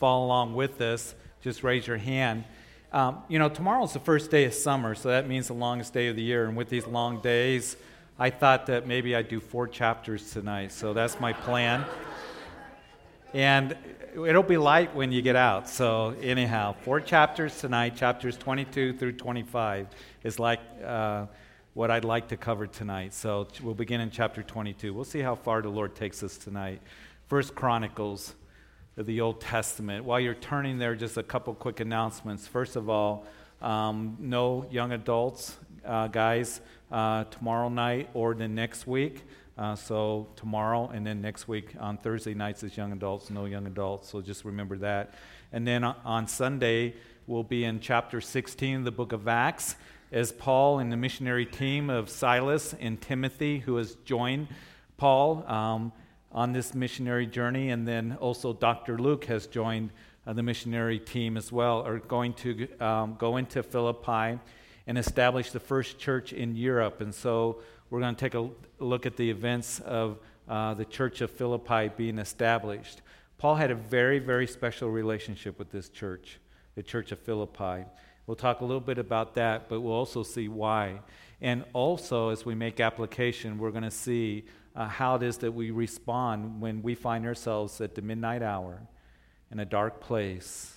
follow along with this, just raise your hand. Um, you know, tomorrow's the first day of summer, so that means the longest day of the year. And with these long days, I thought that maybe I'd do four chapters tonight, so that's my plan. And it'll be light when you get out. So, anyhow, four chapters tonight, chapters 22 through 25, is like uh, what I'd like to cover tonight. So, we'll begin in chapter 22. We'll see how far the Lord takes us tonight. First Chronicles of the Old Testament. While you're turning there, just a couple quick announcements. First of all, um, no young adults, uh, guys, uh, tomorrow night or the next week. Uh, so tomorrow and then next week on Thursday nights is young adults, no young adults. So just remember that. And then on Sunday, we'll be in chapter 16 of the book of Acts as Paul and the missionary team of Silas and Timothy, who has joined Paul. Um, on this missionary journey. And then also Dr. Luke has joined uh, the missionary team as well, are going to um, go into Philippi and establish the first church in Europe. And so we're going to take a look at the events of uh, the church of Philippi being established. Paul had a very, very special relationship with this church, the church of Philippi. We'll talk a little bit about that, but we'll also see why. And also, as we make application, we're going to see uh, how it is that we respond when we find ourselves at the midnight hour in a dark place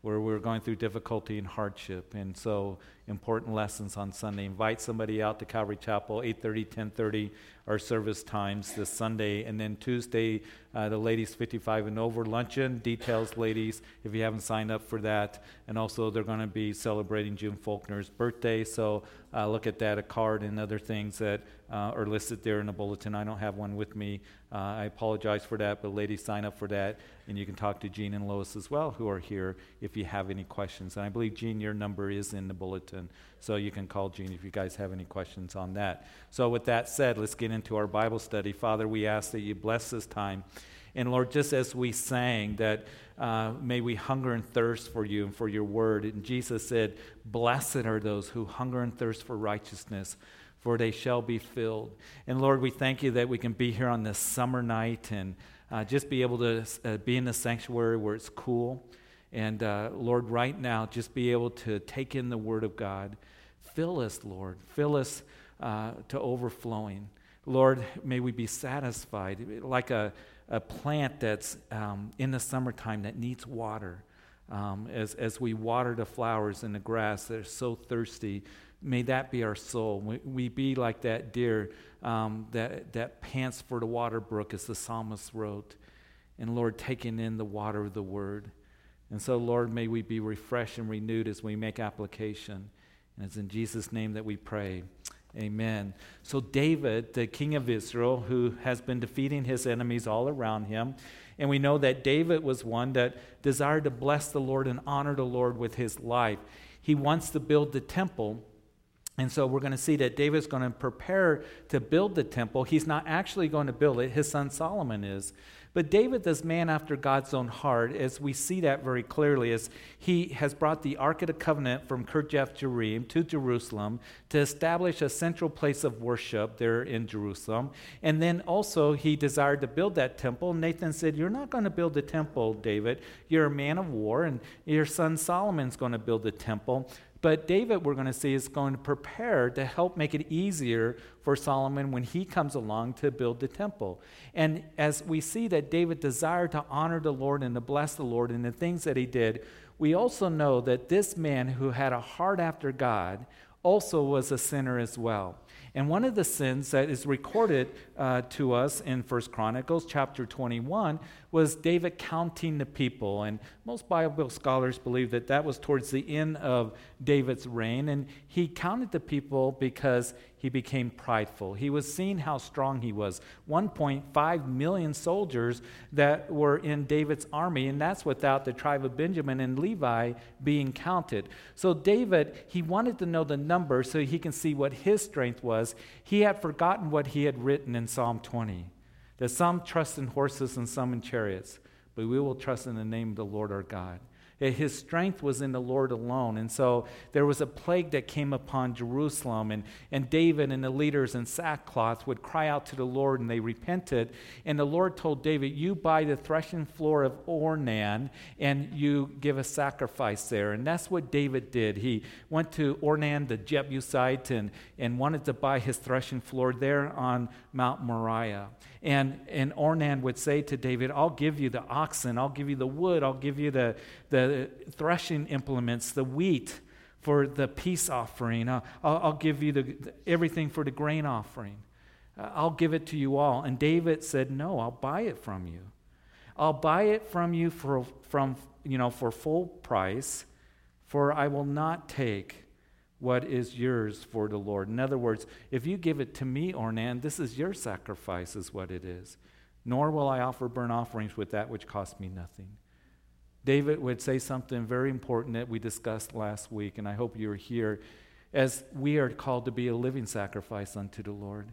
where we're going through difficulty and hardship. And so, important lessons on Sunday. Invite somebody out to Calvary Chapel, 8.30, 10.30, our service times this Sunday. And then Tuesday, uh, the ladies 55 and over luncheon. Details, ladies, if you haven't signed up for that. And also, they're going to be celebrating June Faulkner's birthday. So, uh, look at that, a card and other things that uh, are listed there in the bulletin. I don't have one with me. Uh, I apologize for that, but ladies, sign up for that. And you can talk to Jean and Lois as well, who are here, if you have any questions. And I believe, Jean, your number is in the bulletin. And so you can call Jean if you guys have any questions on that. So, with that said, let's get into our Bible study. Father, we ask that you bless this time. And Lord, just as we sang that uh, may we hunger and thirst for you and for your word. And Jesus said, Blessed are those who hunger and thirst for righteousness, for they shall be filled. And Lord, we thank you that we can be here on this summer night and uh, just be able to uh, be in the sanctuary where it's cool. And uh, Lord, right now, just be able to take in the word of God. Fill us, Lord. Fill us uh, to overflowing. Lord, may we be satisfied like a a plant that's um, in the summertime that needs water. Um, as, as we water the flowers and the grass that are so thirsty, may that be our soul. We, we be like that deer um, that, that pants for the water brook, as the psalmist wrote. And Lord, taking in the water of the word. And so, Lord, may we be refreshed and renewed as we make application. And it's in Jesus' name that we pray. Amen. So, David, the king of Israel, who has been defeating his enemies all around him, and we know that David was one that desired to bless the Lord and honor the Lord with his life. He wants to build the temple. And so we're going to see that David's going to prepare to build the temple. He's not actually going to build it, his son Solomon is. But David, this man after God's own heart, as we see that very clearly, as he has brought the Ark of the Covenant from Kirjath Jearim to Jerusalem to establish a central place of worship there in Jerusalem. And then also he desired to build that temple. Nathan said, You're not going to build the temple, David. You're a man of war, and your son Solomon's going to build the temple. But David, we're going to see, is going to prepare to help make it easier for Solomon when he comes along to build the temple. And as we see that David desired to honor the Lord and to bless the Lord in the things that he did, we also know that this man who had a heart after God also was a sinner as well. And one of the sins that is recorded uh, to us in First Chronicles chapter 21 was David counting the people. And most Bible scholars believe that that was towards the end of David's reign. And he counted the people because he became prideful. He was seeing how strong he was. 1.5 million soldiers that were in David's army, and that's without the tribe of Benjamin and Levi being counted. So, David, he wanted to know the number so he can see what his strength was. He had forgotten what he had written in Psalm 20 that some trust in horses and some in chariots, but we will trust in the name of the Lord our God. His strength was in the Lord alone. And so there was a plague that came upon Jerusalem, and, and David and the leaders in sackcloth would cry out to the Lord, and they repented. And the Lord told David, You buy the threshing floor of Ornan, and you give a sacrifice there. And that's what David did. He went to Ornan, the Jebusite, and, and wanted to buy his threshing floor there on Mount Moriah. And, and Ornan would say to David, I'll give you the oxen, I'll give you the wood, I'll give you the, the threshing implements, the wheat for the peace offering, I'll, I'll give you the, everything for the grain offering. Uh, I'll give it to you all. And David said, No, I'll buy it from you. I'll buy it from you for, from, you know, for full price, for I will not take what is yours for the Lord. In other words, if you give it to me, Ornan, this is your sacrifice, is what it is. Nor will I offer burnt offerings with that which cost me nothing. David would say something very important that we discussed last week, and I hope you are here, as we are called to be a living sacrifice unto the Lord.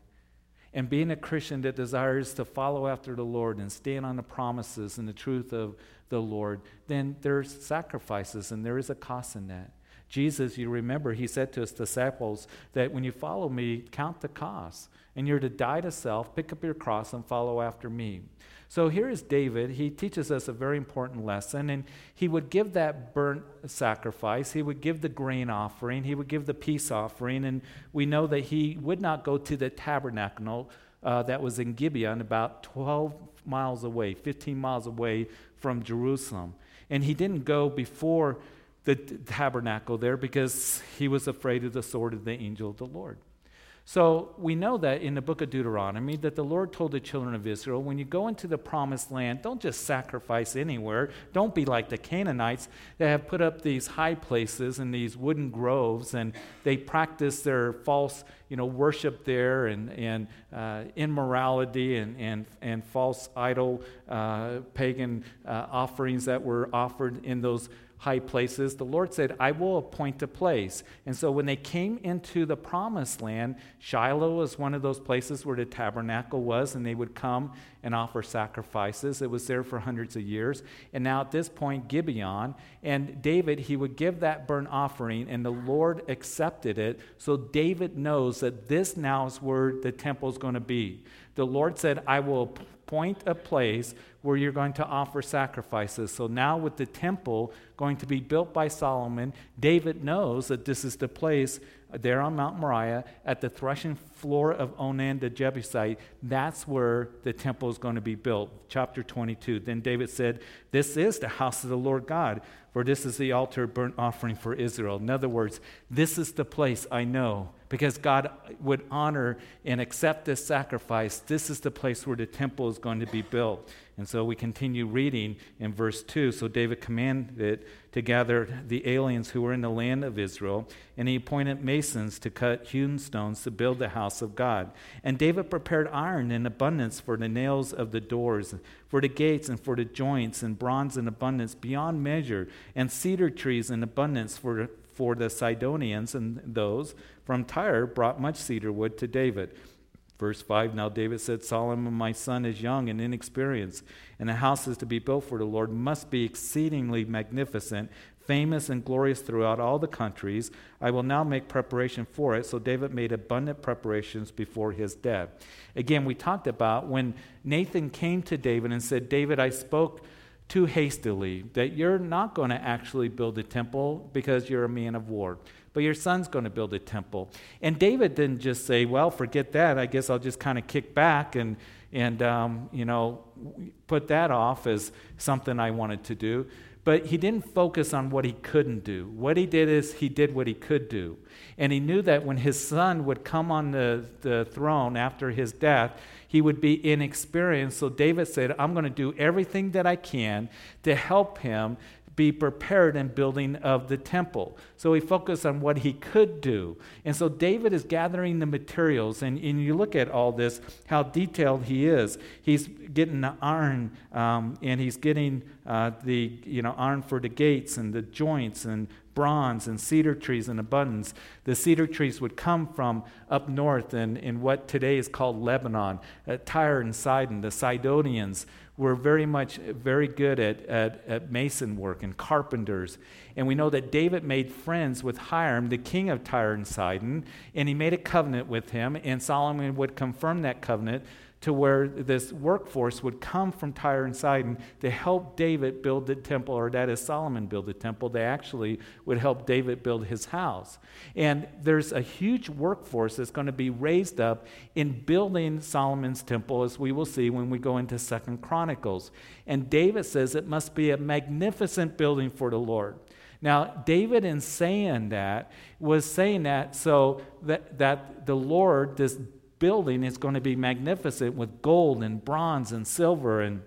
And being a Christian that desires to follow after the Lord and stand on the promises and the truth of the Lord, then there's sacrifices and there is a cost in that. Jesus, you remember, he said to his disciples that when you follow me, count the cost. And you're to die to self, pick up your cross, and follow after me. So here is David. He teaches us a very important lesson, and he would give that burnt sacrifice. He would give the grain offering. He would give the peace offering. And we know that he would not go to the tabernacle uh, that was in Gibeon, about 12 miles away, 15 miles away from Jerusalem. And he didn't go before the tabernacle there because he was afraid of the sword of the angel of the Lord. So we know that in the book of Deuteronomy that the Lord told the children of Israel, when you go into the promised land, don't just sacrifice anywhere. Don't be like the Canaanites that have put up these high places and these wooden groves, and they practice their false, you know, worship there and, and uh, immorality and, and, and false idol uh, pagan uh, offerings that were offered in those high places, the Lord said, I will appoint a place. And so when they came into the promised land, Shiloh was one of those places where the tabernacle was, and they would come and offer sacrifices. It was there for hundreds of years. And now at this point, Gibeon, and David, he would give that burnt offering, and the Lord accepted it. So David knows that this now is where the temple is going to be. The Lord said, I will appoint a place where you're going to offer sacrifices. So now, with the temple going to be built by Solomon, David knows that this is the place there on Mount Moriah at the threshing floor of Onan the Jebusite. That's where the temple is going to be built. Chapter 22. Then David said, This is the house of the Lord God, for this is the altar burnt offering for Israel. In other words, this is the place I know because God would honor and accept this sacrifice. This is the place where the temple is going to be built. And so we continue reading in verse 2. So David commanded to gather the aliens who were in the land of Israel, and he appointed masons to cut hewn stones to build the house of God. And David prepared iron in abundance for the nails of the doors, for the gates, and for the joints, and bronze in abundance beyond measure, and cedar trees in abundance for, for the Sidonians and those from Tyre brought much cedar wood to David. Verse 5 Now David said, Solomon, my son, is young and inexperienced, and the house is to be built for the Lord must be exceedingly magnificent, famous and glorious throughout all the countries. I will now make preparation for it. So David made abundant preparations before his death. Again, we talked about when Nathan came to David and said, David, I spoke too hastily, that you're not going to actually build a temple because you're a man of war but your son's going to build a temple. And David didn't just say, well, forget that. I guess I'll just kind of kick back and, and um, you know, put that off as something I wanted to do. But he didn't focus on what he couldn't do. What he did is he did what he could do. And he knew that when his son would come on the, the throne after his death, he would be inexperienced. So David said, I'm going to do everything that I can to help him be prepared in building of the temple. So he focused on what he could do. And so David is gathering the materials, and, and you look at all this, how detailed he is. He's getting the iron, um, and he's getting uh, the you know iron for the gates and the joints and bronze and cedar trees in abundance. The cedar trees would come from up north in, in what today is called Lebanon, uh, Tyre and Sidon, the Sidonians were very much very good at, at, at mason work and carpenters. And we know that David made friends with Hiram, the king of Tyre and Sidon, and he made a covenant with him, and Solomon would confirm that covenant to where this workforce would come from Tyre and Sidon to help David build the temple, or that is Solomon build the temple. They actually would help David build his house. And there's a huge workforce that's going to be raised up in building Solomon's temple, as we will see when we go into Second Chronicles. And David says it must be a magnificent building for the Lord. Now, David, in saying that, was saying that so that, that the Lord, this building is going to be magnificent with gold and bronze and silver and,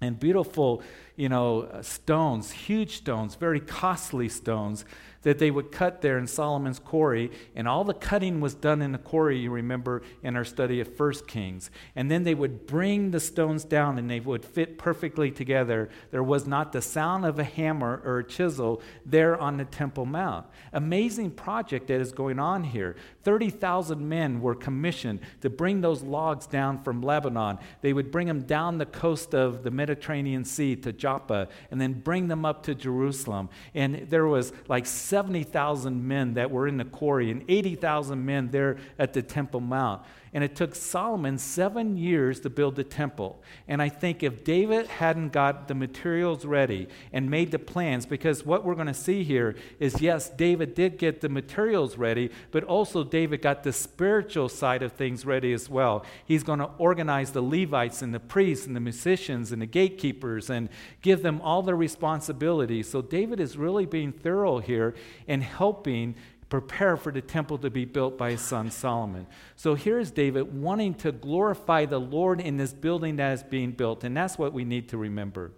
and beautiful, you know, uh, stones, huge stones, very costly stones that they would cut there in Solomon's quarry. And all the cutting was done in the quarry, you remember in our study of First Kings. And then they would bring the stones down and they would fit perfectly together. There was not the sound of a hammer or a chisel there on the Temple Mount. Amazing project that is going on here. 30,000 men were commissioned to bring those logs down from Lebanon. They would bring them down the coast of the Mediterranean Sea to Joppa and then bring them up to Jerusalem. And there was like 70,000 men that were in the quarry and 80,000 men there at the Temple Mount. And it took Solomon seven years to build the temple. And I think if David hadn't got the materials ready and made the plans, because what we're going to see here is yes, David did get the materials ready, but also David got the spiritual side of things ready as well. He's going to organize the Levites and the priests and the musicians and the gatekeepers and give them all their responsibilities. So David is really being thorough here in helping prepare for the temple to be built by his son Solomon. So here's David wanting to glorify the Lord in this building that is being built. And that's what we need to remember.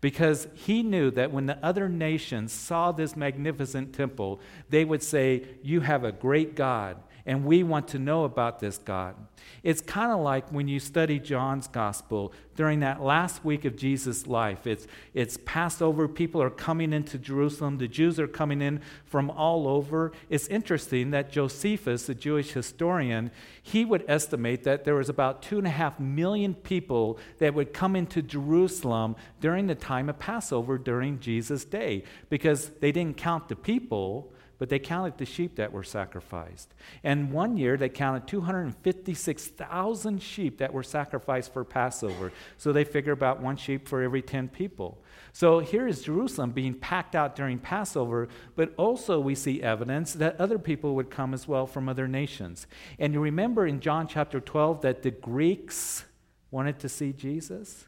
Because he knew that when the other nations saw this magnificent temple, they would say, You have a great God and we want to know about this God. It's kind of like when you study John's gospel during that last week of Jesus' life. It's, it's Passover, people are coming into Jerusalem, the Jews are coming in from all over. It's interesting that Josephus, the Jewish historian, he would estimate that there was about two and a half million people that would come into Jerusalem during the time of Passover during Jesus' day because they didn't count the people but they counted the sheep that were sacrificed. And one year they counted 256,000 sheep that were sacrificed for Passover. So they figure about one sheep for every 10 people. So here is Jerusalem being packed out during Passover, but also we see evidence that other people would come as well from other nations. And you remember in John chapter 12 that the Greeks wanted to see Jesus?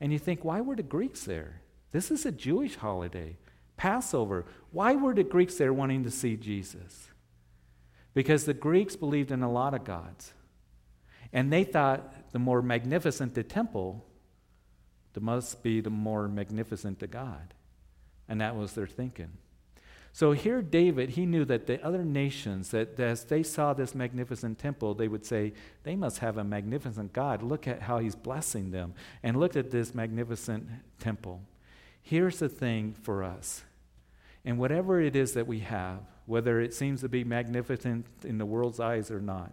And you think, why were the Greeks there? This is a Jewish holiday. Passover. Why were the Greeks there wanting to see Jesus? Because the Greeks believed in a lot of gods. And they thought the more magnificent the temple, the must be the more magnificent the God. And that was their thinking. So here, David, he knew that the other nations, that as they saw this magnificent temple, they would say, they must have a magnificent God. Look at how he's blessing them. And look at this magnificent temple. Here's the thing for us and whatever it is that we have, whether it seems to be magnificent in the world's eyes or not,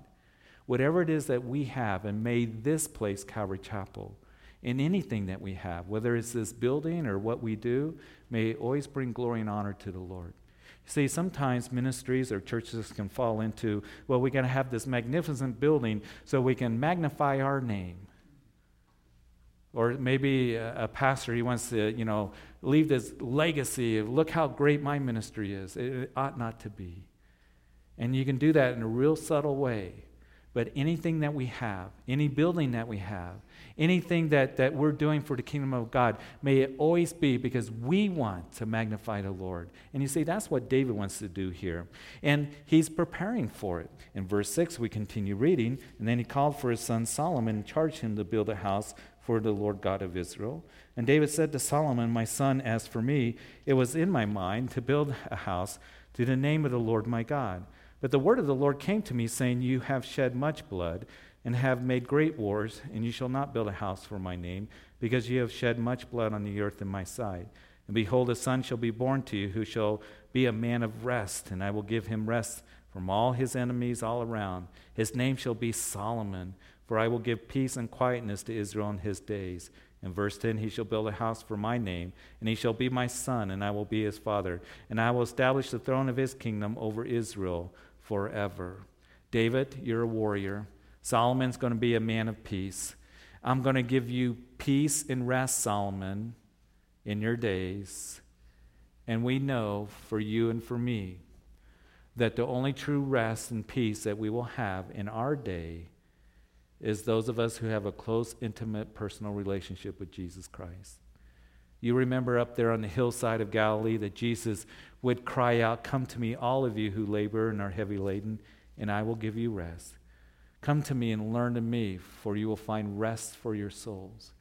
whatever it is that we have and made this place Calvary Chapel, in anything that we have, whether it's this building or what we do, may it always bring glory and honor to the Lord. See, sometimes ministries or churches can fall into, well, we got to have this magnificent building so we can magnify our name. Or maybe a, pastor, he wants to, you know, leave this legacy of look how great my ministry is. It, it ought not to be. And you can do that in a real subtle way. But anything that we have, any building that we have, anything that, that we're doing for the kingdom of God, may it always be because we want to magnify the Lord. And you see, that's what David wants to do here. And he's preparing for it. In verse 6, we continue reading. And then he called for his son Solomon and charged him to build a house for the Lord God of Israel. And David said to Solomon, My son, as for me, it was in my mind to build a house to the name of the Lord my God. But the word of the Lord came to me, saying, You have shed much blood and have made great wars, and you shall not build a house for my name, because you have shed much blood on the earth in my sight. And behold, a son shall be born to you, who shall be a man of rest, and I will give him rest from all his enemies all around. His name shall be Solomon For I will give peace and quietness to Israel in his days. In verse 10, he shall build a house for my name, and he shall be my son, and I will be his father. And I will establish the throne of his kingdom over Israel forever. David, you're a warrior. Solomon's going to be a man of peace. I'm going to give you peace and rest, Solomon, in your days. And we know for you and for me that the only true rest and peace that we will have in our day is those of us who have a close, intimate, personal relationship with Jesus Christ. You remember up there on the hillside of Galilee that Jesus would cry out, Come to me, all of you who labor and are heavy laden, and I will give you rest. Come to me and learn of me, for you will find rest for your souls.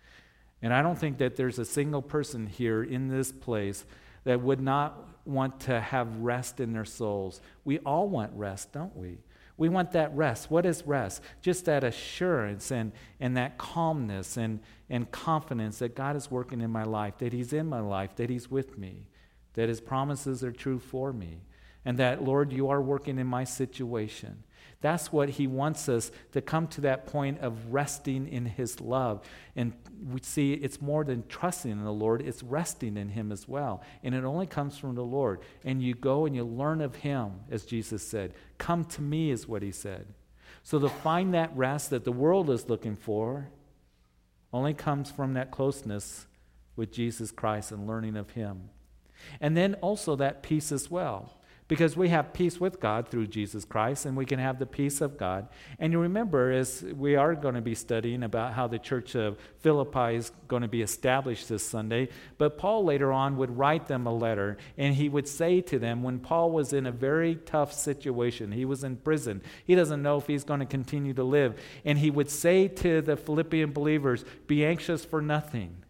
And I don't think that there's a single person here in this place that would not want to have rest in their souls. We all want rest, don't we? We want that rest. What is rest? Just that assurance and, and that calmness and, and confidence that God is working in my life, that He's in my life, that He's with me, that His promises are true for me, and that, Lord, you are working in my situation. That's what he wants us to come to that point of resting in his love. And we see it's more than trusting in the Lord, it's resting in him as well. And it only comes from the Lord. And you go and you learn of him, as Jesus said. Come to me, is what he said. So to find that rest that the world is looking for only comes from that closeness with Jesus Christ and learning of him. And then also that peace as well because we have peace with God through Jesus Christ and we can have the peace of God. And you remember, as we are going to be studying about how the church of Philippi is going to be established this Sunday, but Paul later on would write them a letter and he would say to them when Paul was in a very tough situation, he was in prison, he doesn't know if he's going to continue to live, and he would say to the Philippian believers, Be anxious for nothing.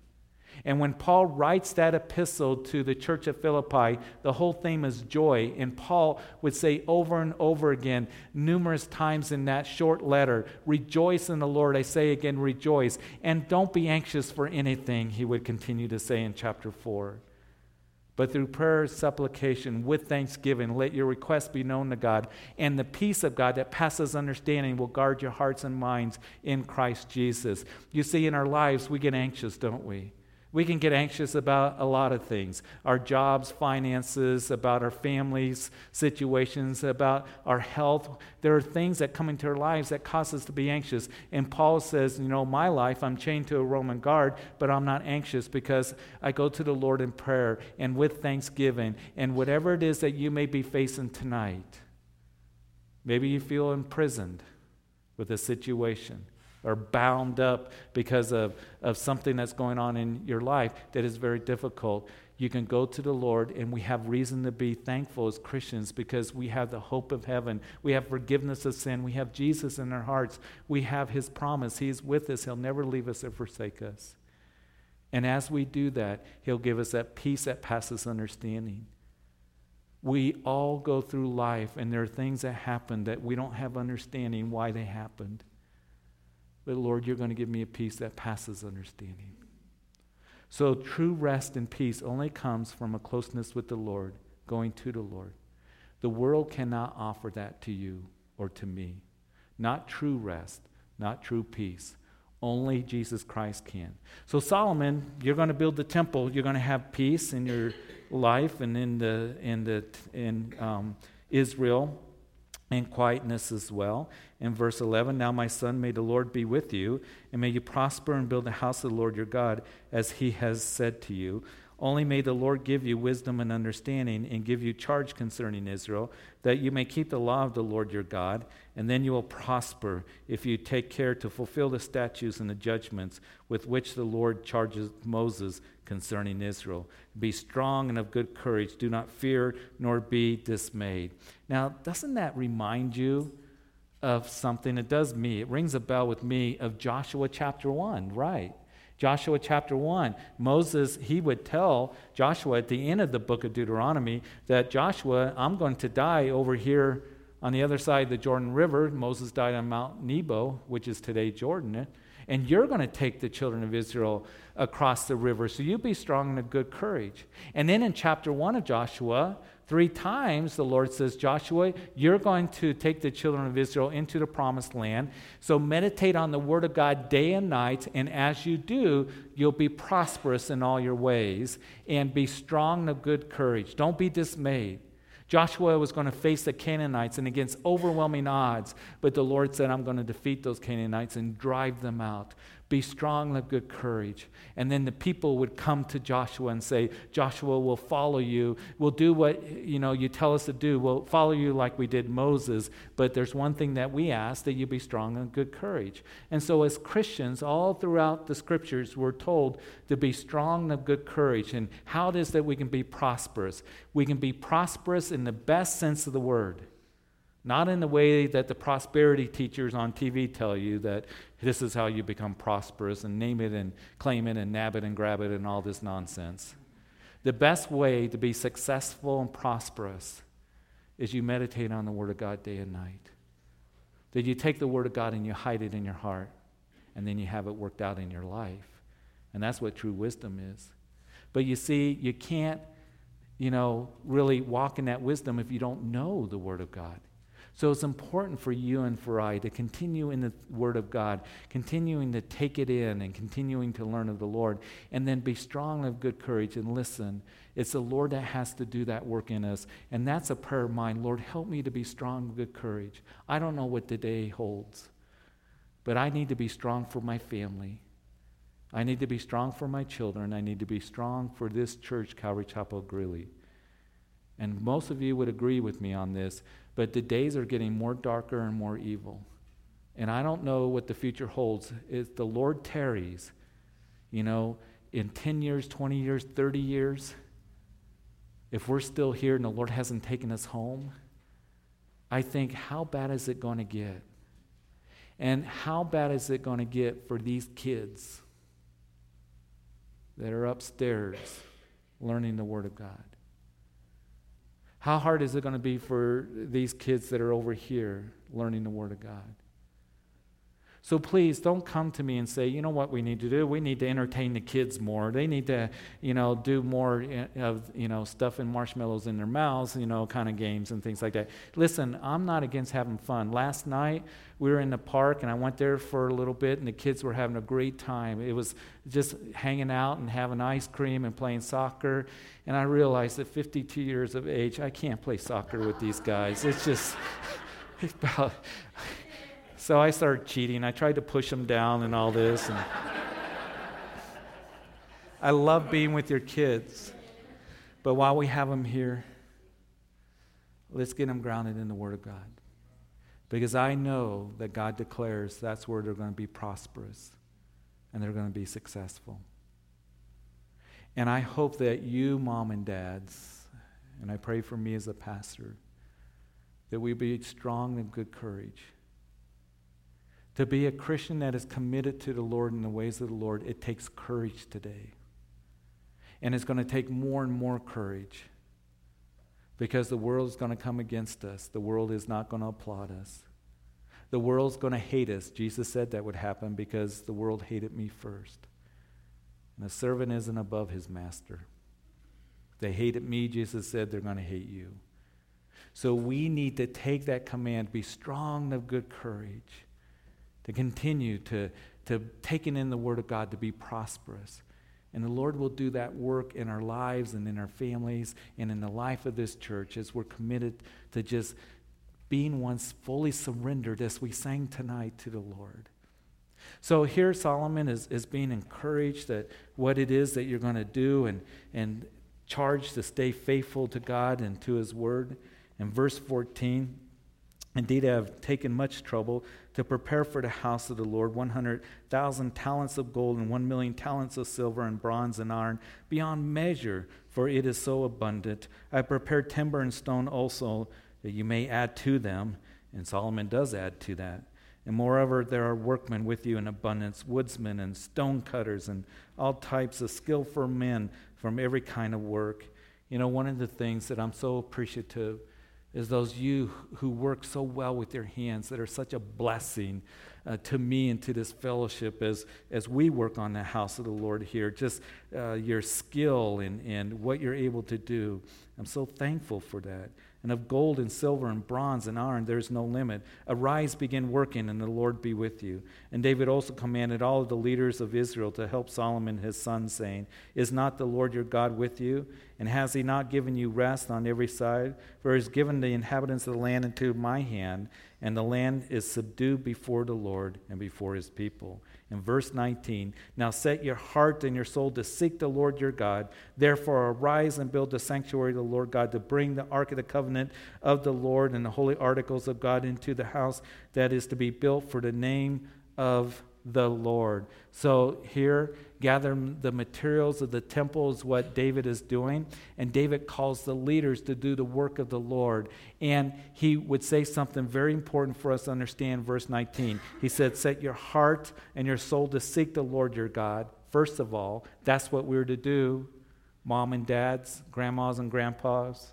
And when Paul writes that epistle to the church of Philippi, the whole theme is joy. And Paul would say over and over again, numerous times in that short letter, Rejoice in the Lord. I say again, rejoice. And don't be anxious for anything, he would continue to say in chapter 4. But through prayer, supplication, with thanksgiving, let your requests be known to God. And the peace of God that passes understanding will guard your hearts and minds in Christ Jesus. You see, in our lives, we get anxious, don't we? We can get anxious about a lot of things our jobs, finances, about our families, situations, about our health. There are things that come into our lives that cause us to be anxious. And Paul says, You know, my life, I'm chained to a Roman guard, but I'm not anxious because I go to the Lord in prayer and with thanksgiving. And whatever it is that you may be facing tonight, maybe you feel imprisoned with a situation or bound up because of, of something that's going on in your life that is very difficult, you can go to the Lord, and we have reason to be thankful as Christians because we have the hope of heaven. We have forgiveness of sin. We have Jesus in our hearts. We have His promise. He's with us, He'll never leave us or forsake us. And as we do that, He'll give us that peace that passes understanding. We all go through life, and there are things that happen that we don't have understanding why they happened. But Lord, you're going to give me a peace that passes understanding. So true rest and peace only comes from a closeness with the Lord, going to the Lord. The world cannot offer that to you or to me. Not true rest, not true peace. Only Jesus Christ can. So, Solomon, you're going to build the temple. You're going to have peace in your life and in, the, in, the, in um, Israel and quietness as well. In verse 11, now my son, may the Lord be with you, and may you prosper and build the house of the Lord your God, as he has said to you. Only may the Lord give you wisdom and understanding and give you charge concerning Israel, that you may keep the law of the Lord your God, and then you will prosper if you take care to fulfill the statutes and the judgments with which the Lord charges Moses concerning Israel. Be strong and of good courage. Do not fear nor be dismayed. Now, doesn't that remind you of something? It does me. It rings a bell with me of Joshua chapter 1, right? Joshua chapter 1. Moses, he would tell Joshua at the end of the book of Deuteronomy that Joshua, I'm going to die over here on the other side of the Jordan River. Moses died on Mount Nebo, which is today Jordan. and you're going to take the children of Israel across the river. So you be strong and of good courage. And then in chapter 1 of Joshua, three times the Lord says, Joshua, you're going to take the children of Israel into the promised land. So meditate on the word of God day and night. And as you do, you'll be prosperous in all your ways and be strong and of good courage. Don't be dismayed. Joshua was going to face the Canaanites and against overwhelming odds, but the Lord said, I'm going to defeat those Canaanites and drive them out. Be strong and of good courage. And then the people would come to Joshua and say, Joshua, we'll follow you. We'll do what you know you tell us to do. We'll follow you like we did Moses. But there's one thing that we ask that you be strong and good courage. And so as Christians, all throughout the scriptures, we're told to be strong and of good courage. And how it is that we can be prosperous. We can be prosperous in the best sense of the word. Not in the way that the prosperity teachers on TV tell you that this is how you become prosperous and name it and claim it and nab it and grab it and all this nonsense. The best way to be successful and prosperous is you meditate on the Word of God day and night. That you take the Word of God and you hide it in your heart, and then you have it worked out in your life. And that's what true wisdom is. But you see, you can't, you know, really walk in that wisdom if you don't know the Word of God. So it's important for you and for I to continue in the Word of God, continuing to take it in and continuing to learn of the Lord, and then be strong of good courage and listen. It's the Lord that has to do that work in us. And that's a prayer of mine. Lord, help me to be strong of good courage. I don't know what the day holds, but I need to be strong for my family. I need to be strong for my children. I need to be strong for this church, Calvary Chapel Greeley. And most of you would agree with me on this but the days are getting more darker and more evil. And I don't know what the future holds. If the Lord tarries, you know, in 10 years, 20 years, 30 years, if we're still here and the Lord hasn't taken us home, I think, how bad is it going to get? And how bad is it going to get for these kids that are upstairs learning the Word of God? How hard is it going to be for these kids that are over here learning the Word of God? So please don't come to me and say, you know what we need to do? We need to entertain the kids more. They need to, you know, do more eh, of, you know, stuff and marshmallows in their mouths, you know, kind of games and things like that. Listen, I'm not against having fun. Last night we were in the park and I went there for a little bit and the kids were having a great time. It was just hanging out and having ice cream and playing soccer. And I realized at 52 years of age, I can't play soccer with these guys. It's just it's about so I started cheating. I tried to push them down and all this. And I love being with your kids. But while we have them here, let's get them grounded in the Word of God. Because I know that God declares that's where they're going to be prosperous and they're going to be successful. And I hope that you, mom and dads, and I pray for me as a pastor, that we be strong and good courage to be a Christian that is committed to the Lord and the ways of the Lord, it takes courage today. And it's going to take more and more courage because the world is going to come against us. The world is not going to applaud us. The world's going to hate us. Jesus said that would happen because the world hated me first. And a servant isn't above his master. They hated me, Jesus said, they're going to hate you. So we need to take that command, be strong of good courage to continue to, to taking in the Word of God to be prosperous. And the Lord will do that work in our lives and in our families and in the life of this church as we're committed to just being once fully surrendered as we sang tonight to the Lord. So here Solomon is, is being encouraged that what it is that you're going to do and, and charged to stay faithful to God and to his word. In verse 14, Indeed, I have taken much trouble to prepare for the house of the Lord 100,000 talents of gold and 1 million talents of silver and bronze and iron, beyond measure, for it is so abundant. I prepared timber and stone also, that you may add to them. And Solomon does add to that. And moreover, there are workmen with you in abundance, woodsmen and stone cutters, and all types of skillful men from every kind of work. You know, one of the things that I'm so appreciative is those you who work so well with your hands that are such a blessing uh, to me and to this fellowship as, as we work on the house of the Lord here. Just uh, your skill and, and what you're able to do. I'm so thankful for that and of gold and silver and bronze and iron there is no limit. Arise, begin working, and the Lord be with you. And David also commanded all of the leaders of Israel to help Solomon his son, saying, Is not the Lord your God with you? And has he not given you rest on every side? For he has given the inhabitants of the land into my hand, and the land is subdued before the Lord and before his people. In verse 19, now set your heart and your soul to seek the Lord your God. Therefore, arise and build the sanctuary of the Lord God to bring the ark of the covenant of the Lord and the holy articles of God into the house that is to be built for the name of the Lord. So here, gather the materials of the temple is what David is doing. And David calls the leaders to do the work of the Lord. And he would say something very important for us to understand, verse 19. He said, Set your heart and your soul to seek the Lord your God. First of all, that's what we're to do, mom and dads, grandmas and grandpas.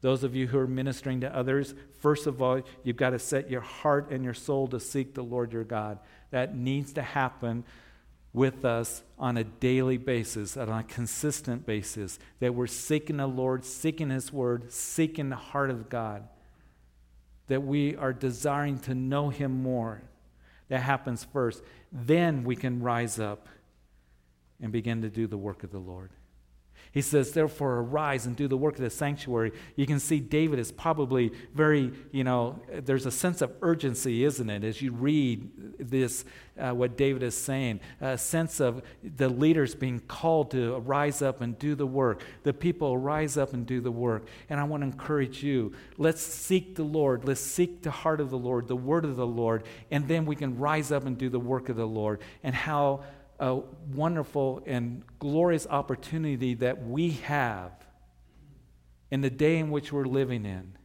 Those of you who are ministering to others, first of all, you've got to set your heart and your soul to seek the Lord your God. That needs to happen with us on a daily basis, on a consistent basis, that we're seeking the Lord, seeking His Word, seeking the heart of God, that we are desiring to know Him more. That happens first. Then we can rise up and begin to do the work of the Lord. He says, therefore, arise and do the work of the sanctuary. You can see David is probably very, you know, there's a sense of urgency, isn't it, as you read this, uh, what David is saying, a sense of the leaders being called to rise up and do the work. The people rise up and do the work. And I want to encourage you let's seek the Lord. Let's seek the heart of the Lord, the word of the Lord, and then we can rise up and do the work of the Lord. And how a wonderful and glorious opportunity that we have in the day in which we're living in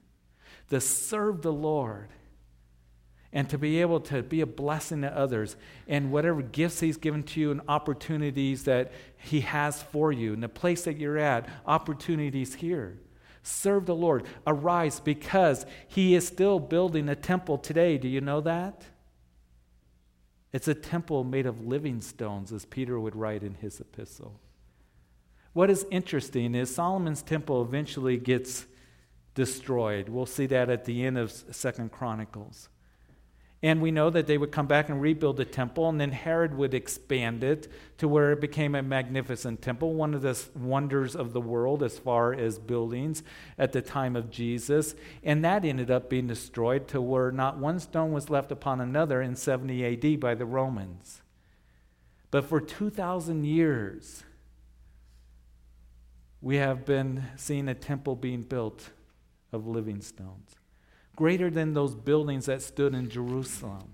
to serve the Lord and to be able to be a blessing to others and whatever gifts he's given to you and opportunities that he has for you and the place that you're at opportunities here. Serve the lord. Arise because he is still building a temple today. Do you know that it's a temple made of living stones, as Peter would write in his epistle. What is interesting is Solomon's temple eventually gets destroyed. We'll see that at the end of Second Chronicles. And we know that they would come back and rebuild the temple, and then Herod would expand it to where it became a magnificent temple, one of the wonders of the world as far as buildings at the time of Jesus. And that ended up being destroyed to where not one stone was left upon another in 70 AD by the Romans. But for 2,000 years, we have been seeing a temple being built of living stones greater than those buildings that stood in Jerusalem.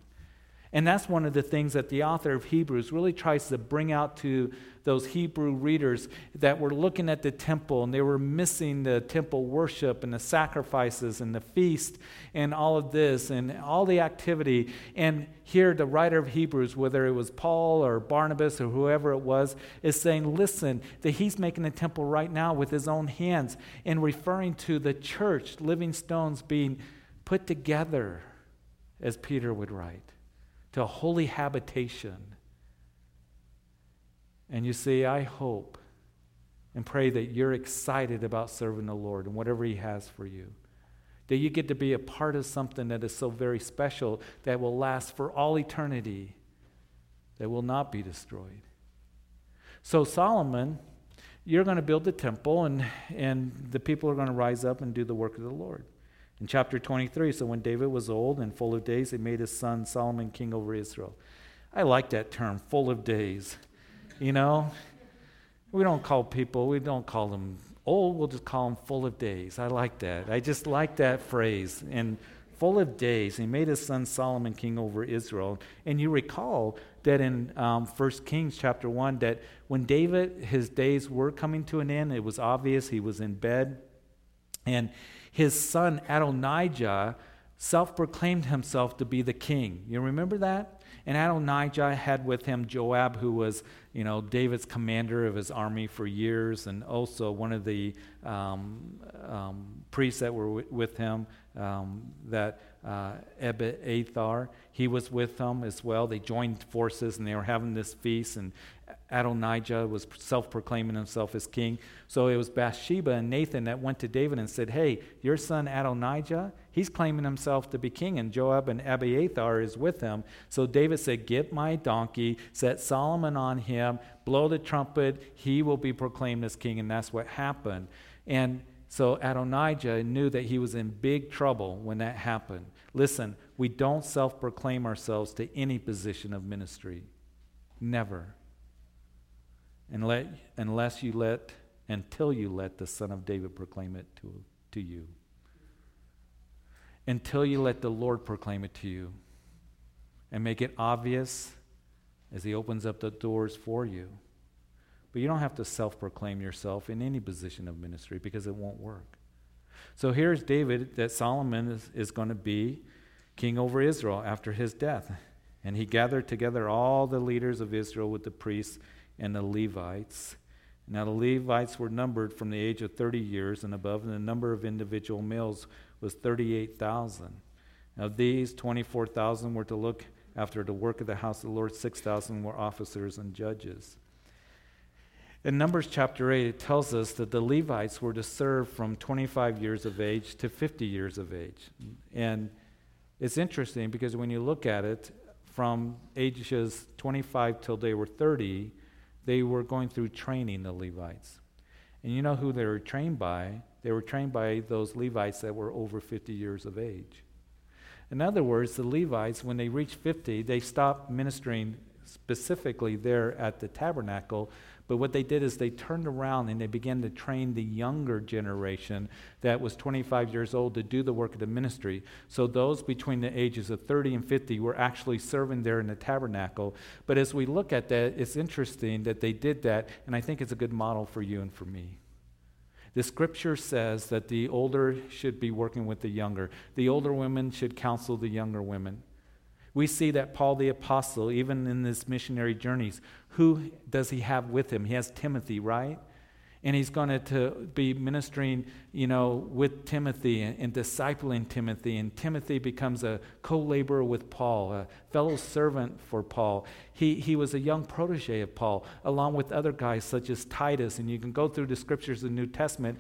And that's one of the things that the author of Hebrews really tries to bring out to those Hebrew readers that were looking at the temple and they were missing the temple worship and the sacrifices and the feast and all of this and all the activity. And here, the writer of Hebrews, whether it was Paul or Barnabas or whoever it was, is saying, listen, that he's making the temple right now with his own hands and referring to the church, living stones being put together, as Peter would write, to a holy habitation. And you see, I hope and pray that you're excited about serving the Lord and whatever He has for you. That you get to be a part of something that is so very special that will last for all eternity, that will not be destroyed. So, Solomon, you're going to build the temple, and, and the people are going to rise up and do the work of the Lord. In chapter 23, so when David was old and full of days, he made his son Solomon king over Israel. I like that term, full of days. You know, we don't call people, we don't call them old, we'll just call them full of days. I like that. I just like that phrase. And full of days, he made his son Solomon king over Israel. And you recall that in um, 1 Kings chapter 1, that when David, his days were coming to an end, it was obvious he was in bed. And his son Adonijah self proclaimed himself to be the king. You remember that? And Adonijah had with him Joab, who was you know, David's commander of his army for years, and also one of the um, um, priests that were w- with him, um, that uh, he was with them as well. They joined forces and they were having this feast, and Adonijah was self proclaiming himself as king. So it was Bathsheba and Nathan that went to David and said, Hey, your son Adonijah, he's claiming himself to be king, and Joab and Abiathar is with him. So David said, Get my donkey, set Solomon on him, blow the trumpet, he will be proclaimed as king. And that's what happened. And so Adonijah knew that he was in big trouble when that happened. Listen, we don't self proclaim ourselves to any position of ministry. Never. And let, unless you let, until you let the Son of David proclaim it to, to you. Until you let the Lord proclaim it to you and make it obvious as He opens up the doors for you. But you don't have to self proclaim yourself in any position of ministry because it won't work. So here's David that Solomon is, is going to be king over Israel after his death. And he gathered together all the leaders of Israel with the priests and the Levites. Now, the Levites were numbered from the age of 30 years and above, and the number of individual males was 38,000. Of these, 24,000 were to look after the work of the house of the Lord, 6,000 were officers and judges. In Numbers chapter 8, it tells us that the Levites were to serve from 25 years of age to 50 years of age. And it's interesting because when you look at it, from ages 25 till they were 30, they were going through training the Levites. And you know who they were trained by? They were trained by those Levites that were over 50 years of age. In other words, the Levites, when they reached 50, they stopped ministering specifically there at the tabernacle but what they did is they turned around and they began to train the younger generation that was 25 years old to do the work of the ministry. So those between the ages of 30 and 50 were actually serving there in the tabernacle. But as we look at that, it's interesting that they did that, and I think it's a good model for you and for me. The scripture says that the older should be working with the younger. The older women should counsel the younger women. We see that Paul the Apostle, even in his missionary journeys, who does he have with him? He has Timothy, right? And he's going to be ministering, you know, with Timothy and, and discipling Timothy. And Timothy becomes a co laborer with Paul, a fellow servant for Paul. He, he was a young protege of Paul, along with other guys such as Titus. And you can go through the scriptures of the New Testament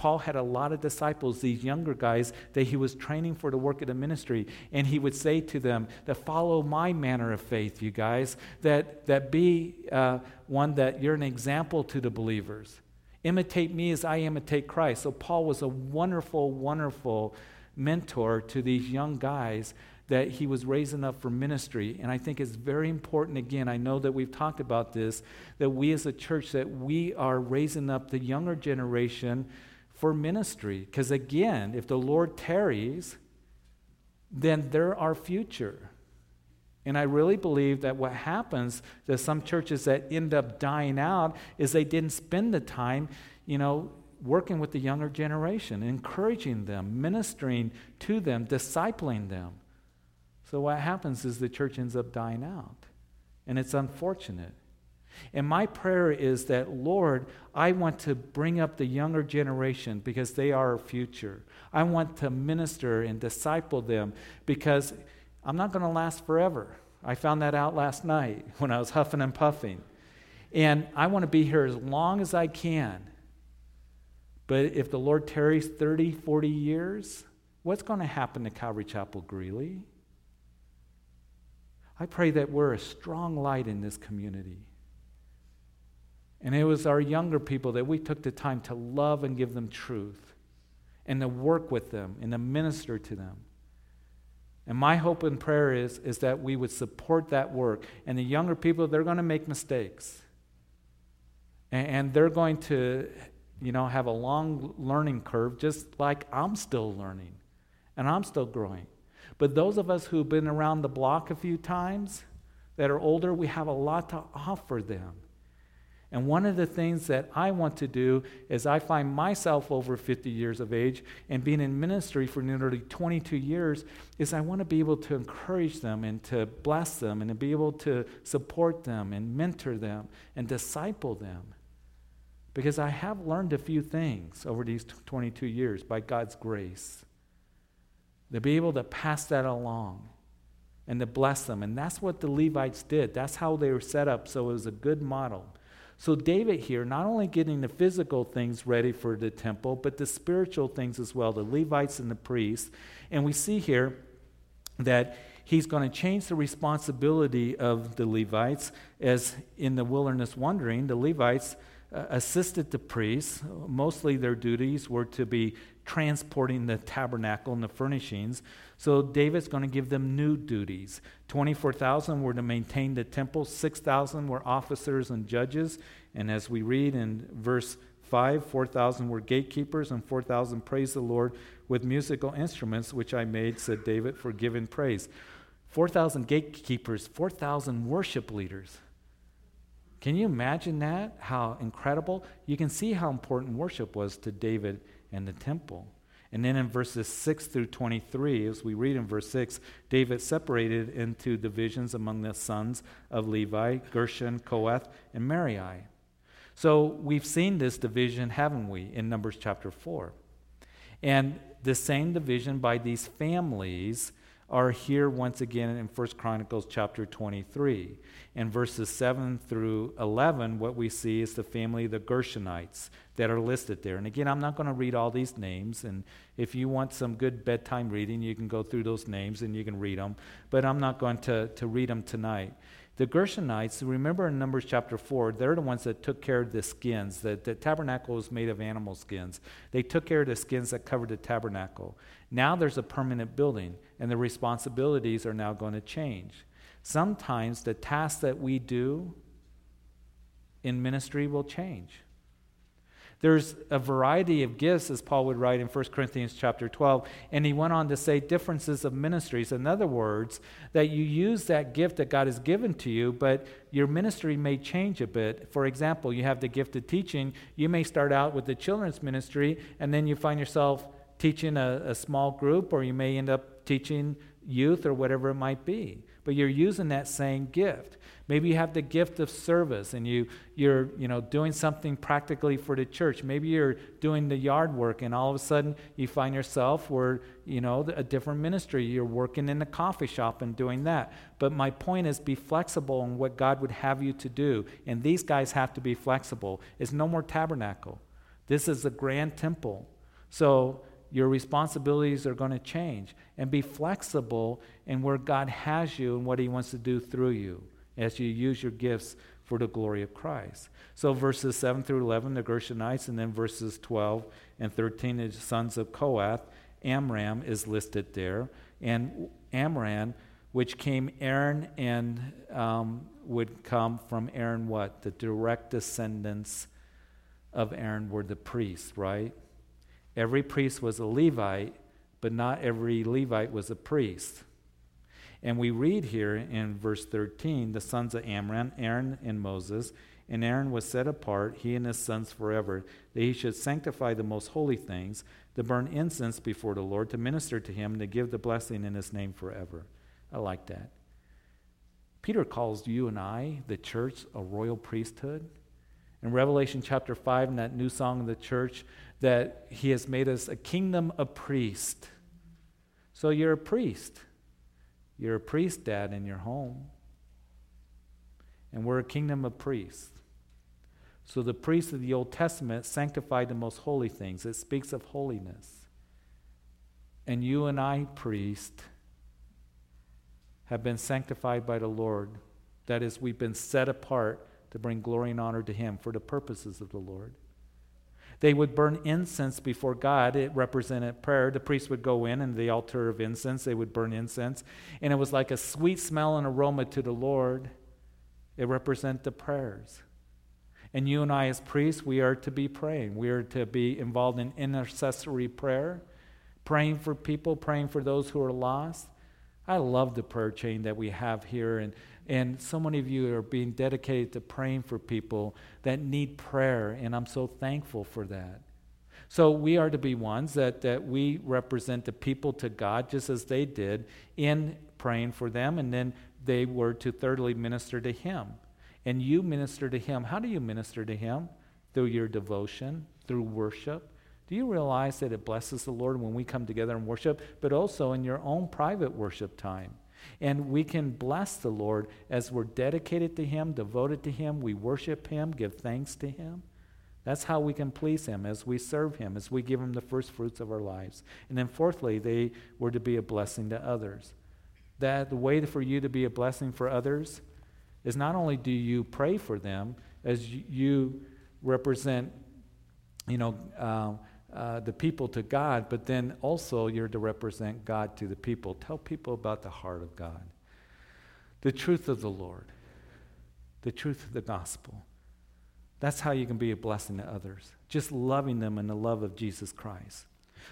Paul had a lot of disciples, these younger guys, that he was training for the work of the ministry. And he would say to them, that follow my manner of faith, you guys, that, that be uh, one that you're an example to the believers. Imitate me as I imitate Christ. So Paul was a wonderful, wonderful mentor to these young guys that he was raising up for ministry. And I think it's very important, again, I know that we've talked about this, that we as a church, that we are raising up the younger generation for ministry. Because again, if the Lord tarries, then they're our future. And I really believe that what happens to some churches that end up dying out is they didn't spend the time, you know, working with the younger generation, encouraging them, ministering to them, discipling them. So what happens is the church ends up dying out. And it's unfortunate. And my prayer is that, Lord, I want to bring up the younger generation because they are our future. I want to minister and disciple them because I'm not going to last forever. I found that out last night when I was huffing and puffing. And I want to be here as long as I can. But if the Lord tarries 30, 40 years, what's going to happen to Calvary Chapel Greeley? I pray that we're a strong light in this community. And it was our younger people that we took the time to love and give them truth and to work with them and to minister to them. And my hope and prayer is, is that we would support that work. And the younger people, they're going to make mistakes. And, and they're going to, you know, have a long learning curve, just like I'm still learning and I'm still growing. But those of us who've been around the block a few times that are older, we have a lot to offer them. And one of the things that I want to do is I find myself over 50 years of age and being in ministry for nearly 22 years is I want to be able to encourage them and to bless them and to be able to support them and mentor them and disciple them. Because I have learned a few things over these 22 years by God's grace. To be able to pass that along and to bless them. And that's what the Levites did. That's how they were set up. So it was a good model. So, David here, not only getting the physical things ready for the temple, but the spiritual things as well, the Levites and the priests. And we see here that he's going to change the responsibility of the Levites, as in the wilderness wandering, the Levites uh, assisted the priests. Mostly their duties were to be transporting the tabernacle and the furnishings. So David's going to give them new duties. 24,000 were to maintain the temple, 6,000 were officers and judges. And as we read in verse 5, 4,000 were gatekeepers, and 4,000 praised the Lord with musical instruments, which I made, said David, for giving praise. 4,000 gatekeepers, 4,000 worship leaders. Can you imagine that? How incredible? You can see how important worship was to David and the temple. And then in verses 6 through 23, as we read in verse 6, David separated into divisions among the sons of Levi Gershon, Kohath, and Merari. So we've seen this division, haven't we, in Numbers chapter 4. And the same division by these families are here once again in 1 Chronicles chapter 23. In verses 7 through 11, what we see is the family of the Gershonites that are listed there. And again, I'm not going to read all these names. And if you want some good bedtime reading, you can go through those names and you can read them. But I'm not going to, to read them tonight. The Gershonites, remember in Numbers chapter 4, they're the ones that took care of the skins. The, the tabernacle was made of animal skins. They took care of the skins that covered the tabernacle. Now there's a permanent building, and the responsibilities are now going to change. Sometimes the tasks that we do in ministry will change. There's a variety of gifts, as Paul would write in 1 Corinthians chapter 12, and he went on to say differences of ministries. In other words, that you use that gift that God has given to you, but your ministry may change a bit. For example, you have the gift of teaching. You may start out with the children's ministry, and then you find yourself teaching a, a small group, or you may end up teaching youth or whatever it might be. But you're using that same gift. Maybe you have the gift of service and you, you're you know, doing something practically for the church. Maybe you're doing the yard work and all of a sudden you find yourself where, you know, a different ministry. You're working in a coffee shop and doing that. But my point is be flexible in what God would have you to do. And these guys have to be flexible. It's no more tabernacle. This is a grand temple. So your responsibilities are going to change. And be flexible in where God has you and what He wants to do through you as you use your gifts for the glory of Christ. So verses 7 through 11, the Gershonites, and then verses 12 and 13, the sons of Kohath. Amram is listed there. And Amram, which came Aaron and um, would come from Aaron what? The direct descendants of Aaron were the priests, right? Every priest was a Levite, but not every Levite was a priest. And we read here in verse 13 the sons of Amram, Aaron and Moses. And Aaron was set apart, he and his sons forever, that he should sanctify the most holy things, to burn incense before the Lord, to minister to him, to give the blessing in his name forever. I like that. Peter calls you and I, the church, a royal priesthood. In Revelation chapter 5, in that new song of the church, that he has made us a kingdom of priests. So you're a priest. You're a priest, Dad, in your home. And we're a kingdom of priests. So the priests of the Old Testament sanctified the most holy things. It speaks of holiness. And you and I, priest, have been sanctified by the Lord. That is, we've been set apart to bring glory and honor to Him for the purposes of the Lord. They would burn incense before God. It represented prayer. The priest would go in and the altar of incense, they would burn incense. And it was like a sweet smell and aroma to the Lord. It represented the prayers. And you and I, as priests, we are to be praying. We are to be involved in intercessory prayer, praying for people, praying for those who are lost. I love the prayer chain that we have here, and, and so many of you are being dedicated to praying for people that need prayer, and I'm so thankful for that. So we are to be ones that, that we represent the people to God just as they did in praying for them, and then they were to thirdly minister to Him. And you minister to Him. How do you minister to Him? Through your devotion, through worship. Do you realize that it blesses the Lord when we come together and worship, but also in your own private worship time? And we can bless the Lord as we're dedicated to Him, devoted to Him, we worship Him, give thanks to Him. That's how we can please Him as we serve Him, as we give Him the first fruits of our lives. And then, fourthly, they were to be a blessing to others. That the way for you to be a blessing for others is not only do you pray for them as you represent, you know, uh, uh, the people to God, but then also you're to represent God to the people. Tell people about the heart of God, the truth of the Lord, the truth of the gospel. That's how you can be a blessing to others, just loving them in the love of Jesus Christ.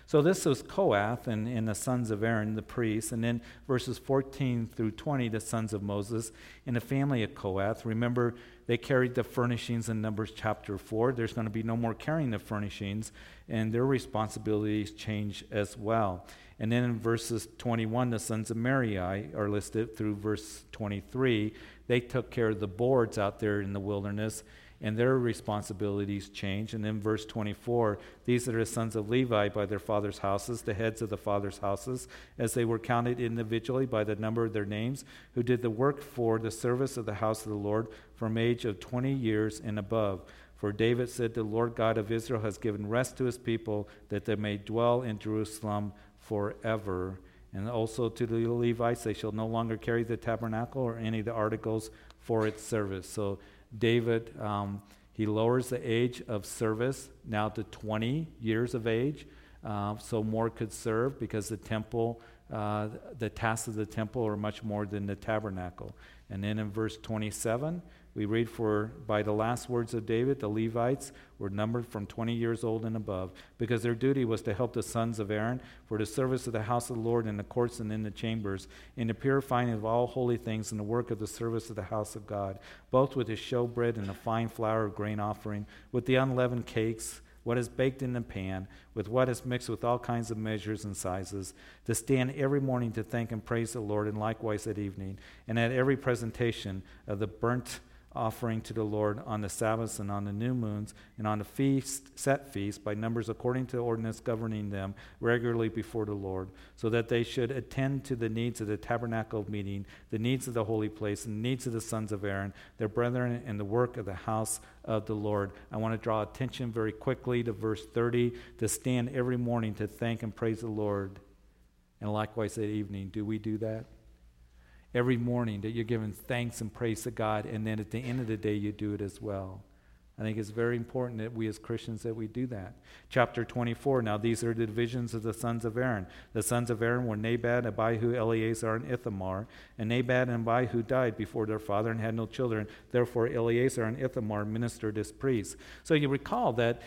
So this was Kohath and, and the sons of Aaron, the priests. And then verses 14 through 20, the sons of Moses and the family of Kohath. Remember, they carried the furnishings in Numbers chapter 4. There's going to be no more carrying the furnishings, and their responsibilities change as well. And then in verses 21, the sons of Merari are listed through verse 23. They took care of the boards out there in the wilderness and their responsibilities change. And then verse 24, these are the sons of Levi by their father's houses, the heads of the father's houses, as they were counted individually by the number of their names, who did the work for the service of the house of the Lord from age of 20 years and above. For David said, The Lord God of Israel has given rest to his people, that they may dwell in Jerusalem forever. And also to the Levites, they shall no longer carry the tabernacle or any of the articles for its service. So David, um, he lowers the age of service now to 20 years of age, uh, so more could serve because the temple, uh, the tasks of the temple are much more than the tabernacle. And then in verse 27, we read, For by the last words of David, the Levites were numbered from 20 years old and above, because their duty was to help the sons of Aaron for the service of the house of the Lord in the courts and in the chambers, in the purifying of all holy things, and the work of the service of the house of God, both with the showbread and the fine flour of grain offering, with the unleavened cakes what is baked in the pan, with what is mixed with all kinds of measures and sizes, to stand every morning to thank and praise the Lord, and likewise at evening, and at every presentation of the burnt offering to the Lord on the Sabbaths and on the new moons and on the feast, set feasts by numbers according to the ordinance governing them regularly before the Lord, so that they should attend to the needs of the tabernacle meeting, the needs of the holy place, and the needs of the sons of Aaron, their brethren, and the work of the house of the Lord. I want to draw attention very quickly to verse 30 to stand every morning to thank and praise the Lord. And likewise at evening. Do we do that? Every morning that you're giving thanks and praise to God, and then at the end of the day, you do it as well. I think it's very important that we as Christians that we do that. Chapter 24. Now these are the divisions of the sons of Aaron. The sons of Aaron were Nadab, Abihu, Eleazar, and Ithamar. And Nadab and Abihu died before their father and had no children. Therefore Eleazar and Ithamar ministered as priests. So you recall that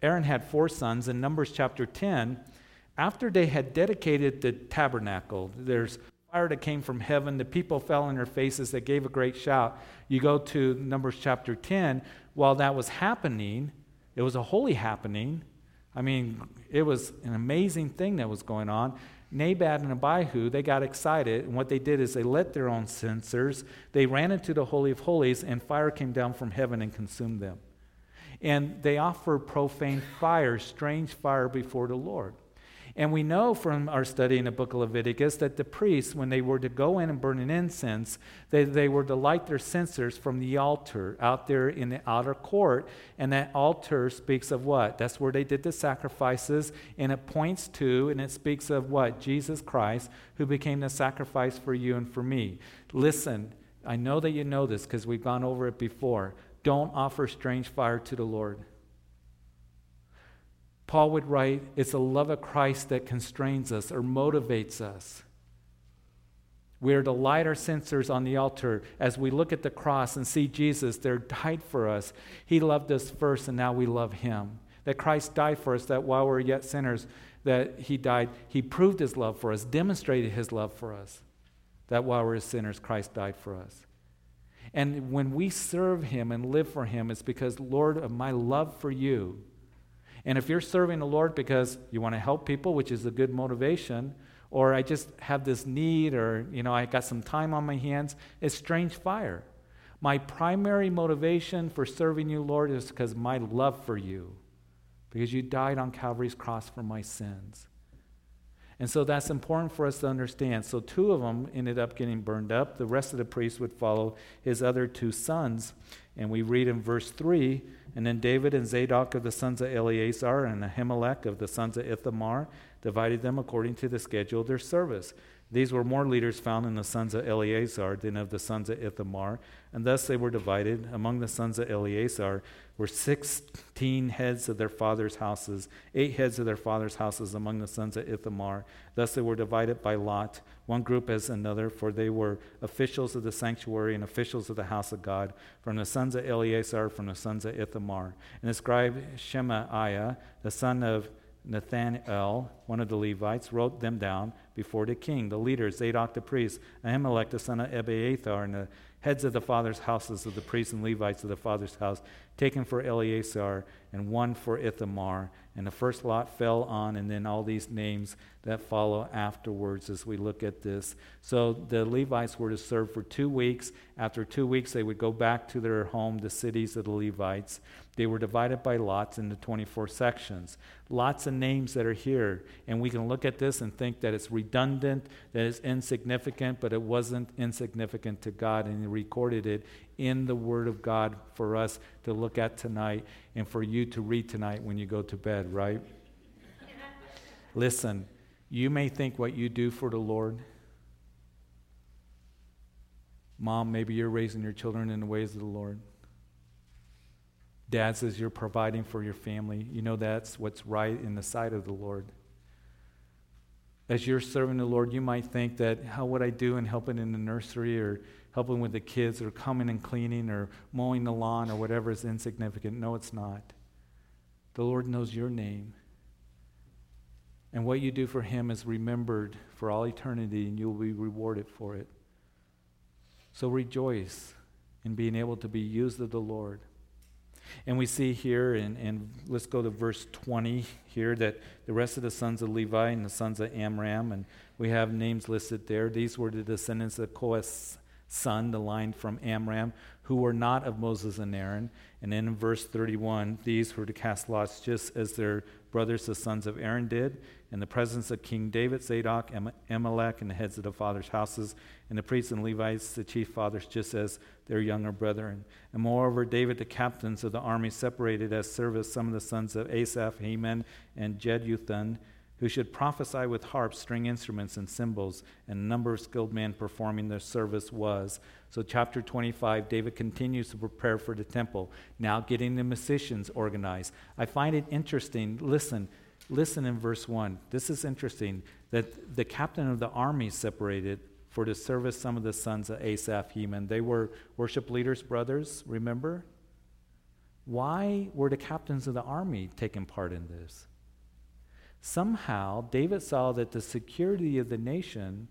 Aaron had four sons in Numbers chapter 10. After they had dedicated the tabernacle, there's fire that came from heaven. The people fell on their faces. They gave a great shout. You go to Numbers chapter 10. While that was happening, it was a holy happening. I mean, it was an amazing thing that was going on. Nadab and Abihu, they got excited, and what they did is they lit their own censers. They ran into the Holy of Holies, and fire came down from heaven and consumed them. And they offered profane fire, strange fire before the Lord. And we know from our study in the book of Leviticus that the priests, when they were to go in and burn an incense, they, they were to light their censers from the altar out there in the outer court. And that altar speaks of what? That's where they did the sacrifices. And it points to, and it speaks of what? Jesus Christ, who became the sacrifice for you and for me. Listen, I know that you know this because we've gone over it before. Don't offer strange fire to the Lord. Paul would write, It's the love of Christ that constrains us or motivates us. We are to light our censers on the altar as we look at the cross and see Jesus there died for us. He loved us first, and now we love him. that Christ died for us, that while we we're yet sinners, that he died. He proved his love for us, demonstrated his love for us, that while we we're sinners, Christ died for us. And when we serve him and live for him, it's because, Lord, of my love for you. And if you're serving the Lord because you want to help people, which is a good motivation, or I just have this need, or, you know, I got some time on my hands, it's strange fire. My primary motivation for serving you, Lord, is because my love for you, because you died on Calvary's cross for my sins. And so that's important for us to understand. So, two of them ended up getting burned up. The rest of the priests would follow his other two sons. And we read in verse 3 And then David and Zadok of the sons of Eleazar and Ahimelech of the sons of Ithamar divided them according to the schedule of their service. These were more leaders found in the sons of Eleazar than of the sons of Ithamar, and thus they were divided. Among the sons of Eleazar were sixteen heads of their father's houses, eight heads of their father's houses among the sons of Ithamar. Thus they were divided by lot, one group as another, for they were officials of the sanctuary and officials of the house of God, from the sons of Eleazar, from the sons of Ithamar. And the scribe Shemaiah, the son of Nathanael, one of the Levites, wrote them down before the king, the leaders, Zadok the priest, Ahimelech the son of Abiathar, and the heads of the father's houses of the priests and Levites of the father's house, taken for Eleazar, and one for Ithamar. And the first lot fell on, and then all these names that follow afterwards as we look at this. So the Levites were to serve for two weeks. After two weeks, they would go back to their home, the cities of the Levites. They were divided by lots into 24 sections. Lots of names that are here. And we can look at this and think that it's redundant, that it's insignificant, but it wasn't insignificant to God. And He recorded it in the Word of God for us to look at tonight and for you to read tonight when you go to bed, right? Listen, you may think what you do for the Lord. Mom, maybe you're raising your children in the ways of the Lord. Dad says you're providing for your family. You know that's what's right in the sight of the Lord. As you're serving the Lord, you might think that how would I do in helping in the nursery or helping with the kids or coming and cleaning or mowing the lawn or whatever is insignificant. No, it's not. The Lord knows your name. And what you do for Him is remembered for all eternity, and you'll be rewarded for it. So rejoice in being able to be used of the Lord. And we see here, and, and let's go to verse 20 here, that the rest of the sons of Levi and the sons of Amram, and we have names listed there. These were the descendants of Kohath's son, the line from Amram, who were not of Moses and Aaron. And then in verse 31, these were to cast lots just as their brothers, the sons of Aaron, did, in the presence of King David, Zadok, Amalek, and the heads of the fathers' houses, and the priests and Levites, the chief fathers, just as their younger brethren. And moreover, David, the captains of the army, separated as service some of the sons of Asaph, Heman, and Jeduthun, who should prophesy with harps, string instruments, and cymbals, and number of skilled men performing their service was. So, chapter 25, David continues to prepare for the temple, now getting the musicians organized. I find it interesting. Listen, listen in verse 1. This is interesting that the captain of the army separated for the service some of the sons of Asaph, Heman. They were worship leaders, brothers, remember? Why were the captains of the army taking part in this? Somehow, David saw that the security of the nation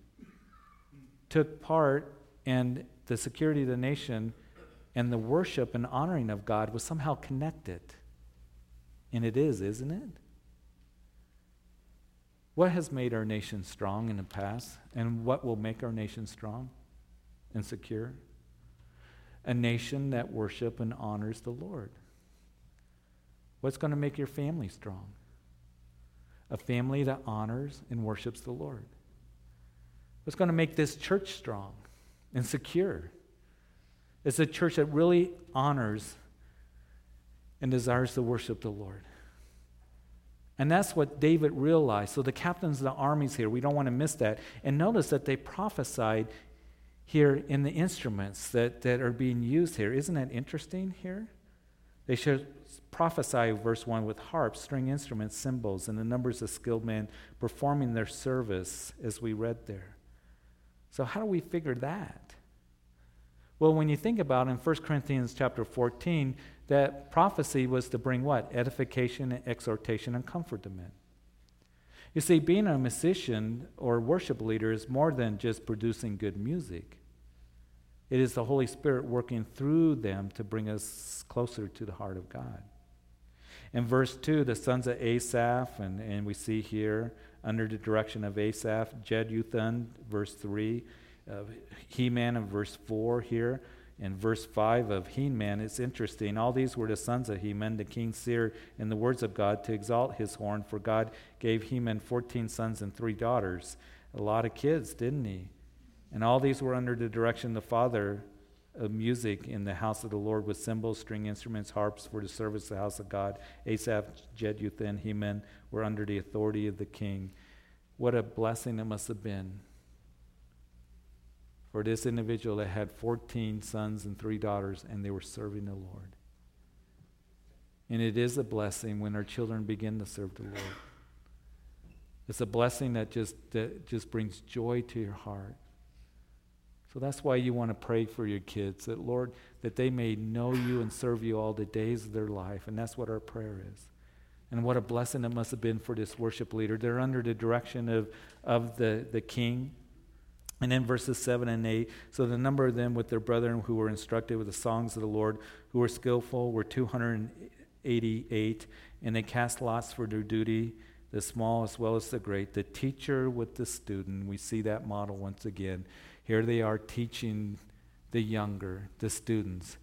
took part, and the security of the nation and the worship and honoring of God was somehow connected. And it is, isn't it? What has made our nation strong in the past, and what will make our nation strong and secure? A nation that worships and honors the Lord. What's going to make your family strong? A family that honors and worships the Lord. What's going to make this church strong and secure? It's a church that really honors and desires to worship the Lord. And that's what David realized. So the captains of the armies here, we don't want to miss that. And notice that they prophesied here in the instruments that, that are being used here. Isn't that interesting here? They should prophesy, verse 1, with harps, string instruments, cymbals, and the numbers of skilled men performing their service, as we read there. So, how do we figure that? Well, when you think about it, in 1 Corinthians chapter 14, that prophecy was to bring what? Edification and exhortation and comfort to men. You see, being a musician or worship leader is more than just producing good music. It is the Holy Spirit working through them to bring us closer to the heart of God. In verse 2, the sons of Asaph, and, and we see here under the direction of Asaph, Jeduthun, verse 3, uh, Heman in verse 4 here, in verse 5 of Heman, it's interesting. All these were the sons of Heman, the king seer, in the words of God to exalt his horn, for God gave Heman 14 sons and three daughters. A lot of kids, didn't he? And all these were under the direction of the father of music in the house of the Lord with cymbals, string instruments, harps for the service of the house of God. Asaph, Jeduthun, Heman were under the authority of the king. What a blessing it must have been for this individual that had 14 sons and three daughters, and they were serving the Lord. And it is a blessing when our children begin to serve the Lord. It's a blessing that just, that just brings joy to your heart. So that's why you want to pray for your kids, that Lord, that they may know you and serve you all the days of their life. And that's what our prayer is. And what a blessing it must have been for this worship leader. They're under the direction of, of the, the king. And then verses 7 and 8, so the number of them with their brethren who were instructed with the songs of the Lord, who were skillful, were 288, and they cast lots for their duty, the small as well as the great. The teacher with the student, we see that model once again. Here they are teaching the younger, the students,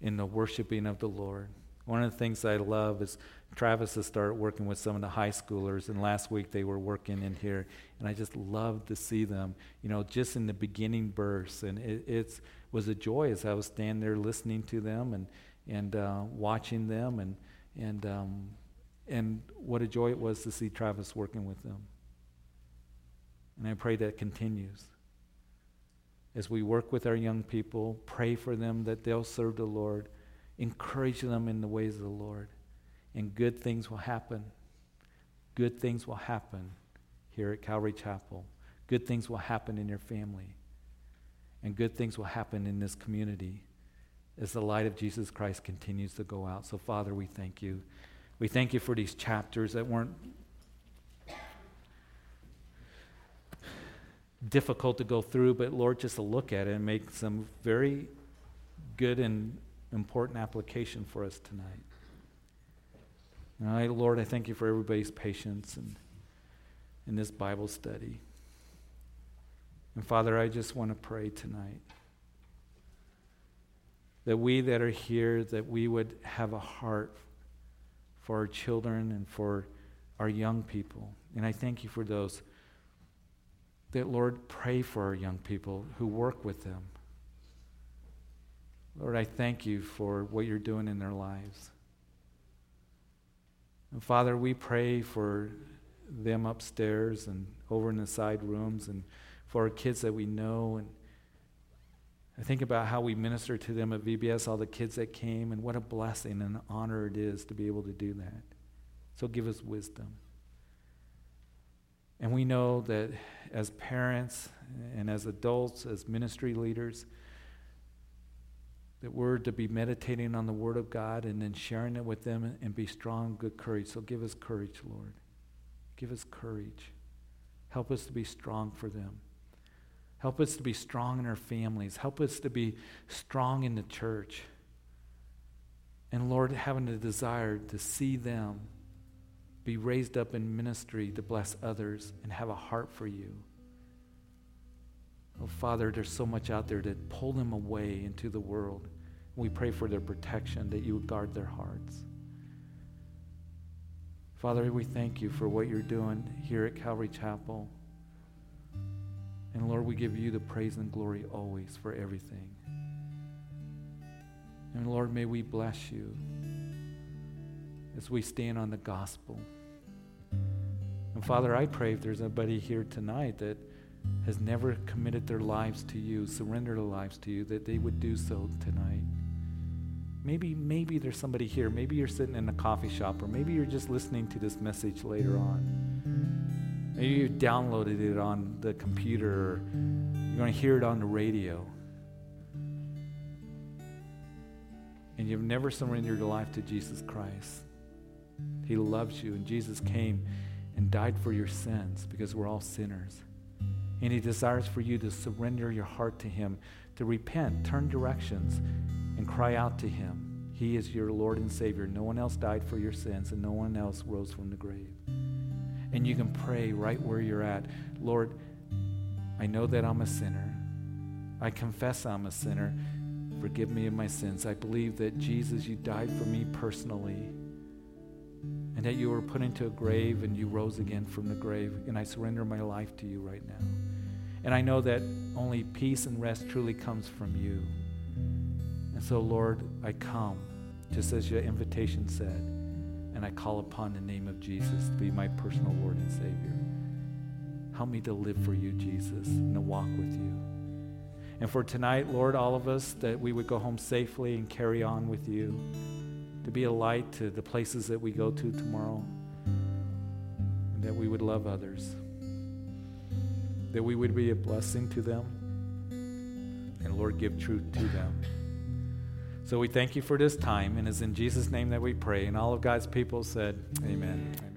in the worshiping of the Lord. One of the things I love is Travis has started working with some of the high schoolers, and last week they were working in here, and I just love to see them, you know, just in the beginning bursts, and it it's, was a joy as I was standing there listening to them and and uh, watching them, and and um, and what a joy it was to see Travis working with them. And I pray that continues as we work with our young people, pray for them that they'll serve the Lord, encourage them in the ways of the Lord and good things will happen. Good things will happen here at Calvary Chapel. Good things will happen in your family. And good things will happen in this community as the light of Jesus Christ continues to go out. So, Father, we thank you. We thank you for these chapters that weren't difficult to go through, but Lord, just to look at it and make some very good and important application for us tonight. All right, Lord, I thank you for everybody's patience and in this Bible study. And Father, I just want to pray tonight that we that are here, that we would have a heart for our children and for our young people. And I thank you for those that, Lord, pray for our young people who work with them. Lord, I thank you for what you're doing in their lives. And Father, we pray for them upstairs and over in the side rooms and for our kids that we know. And I think about how we minister to them at VBS, all the kids that came, and what a blessing and honor it is to be able to do that. So give us wisdom. And we know that as parents and as adults, as ministry leaders, that we're to be meditating on the Word of God and then sharing it with them and be strong, good courage. So give us courage, Lord. Give us courage. Help us to be strong for them. Help us to be strong in our families. Help us to be strong in the church. And Lord, having a desire to see them be raised up in ministry to bless others and have a heart for you. Oh, Father, there's so much out there to pull them away into the world. We pray for their protection, that you would guard their hearts. Father, we thank you for what you're doing here at Calvary Chapel. And Lord, we give you the praise and glory always for everything. And Lord, may we bless you as we stand on the gospel. And Father, I pray if there's anybody here tonight that has never committed their lives to you, surrendered their lives to you, that they would do so tonight. Maybe, maybe there's somebody here. Maybe you're sitting in a coffee shop, or maybe you're just listening to this message later on. Maybe you downloaded it on the computer, or you're going to hear it on the radio. and you've never surrendered your life to Jesus Christ, He loves you, and Jesus came and died for your sins because we're all sinners. And He desires for you to surrender your heart to Him, to repent, turn directions, and cry out to Him. He is your Lord and Savior. No one else died for your sins, and no one else rose from the grave. And you can pray right where you're at Lord, I know that I'm a sinner. I confess I'm a sinner. Forgive me of my sins. I believe that Jesus, you died for me personally and that you were put into a grave and you rose again from the grave. And I surrender my life to you right now. And I know that only peace and rest truly comes from you. And so, Lord, I come, just as your invitation said, and I call upon the name of Jesus to be my personal Lord and Savior. Help me to live for you, Jesus, and to walk with you. And for tonight, Lord, all of us, that we would go home safely and carry on with you to be a light to the places that we go to tomorrow, and that we would love others, that we would be a blessing to them, and Lord, give truth to them. So we thank you for this time, and it's in Jesus' name that we pray. And all of God's people said, Amen.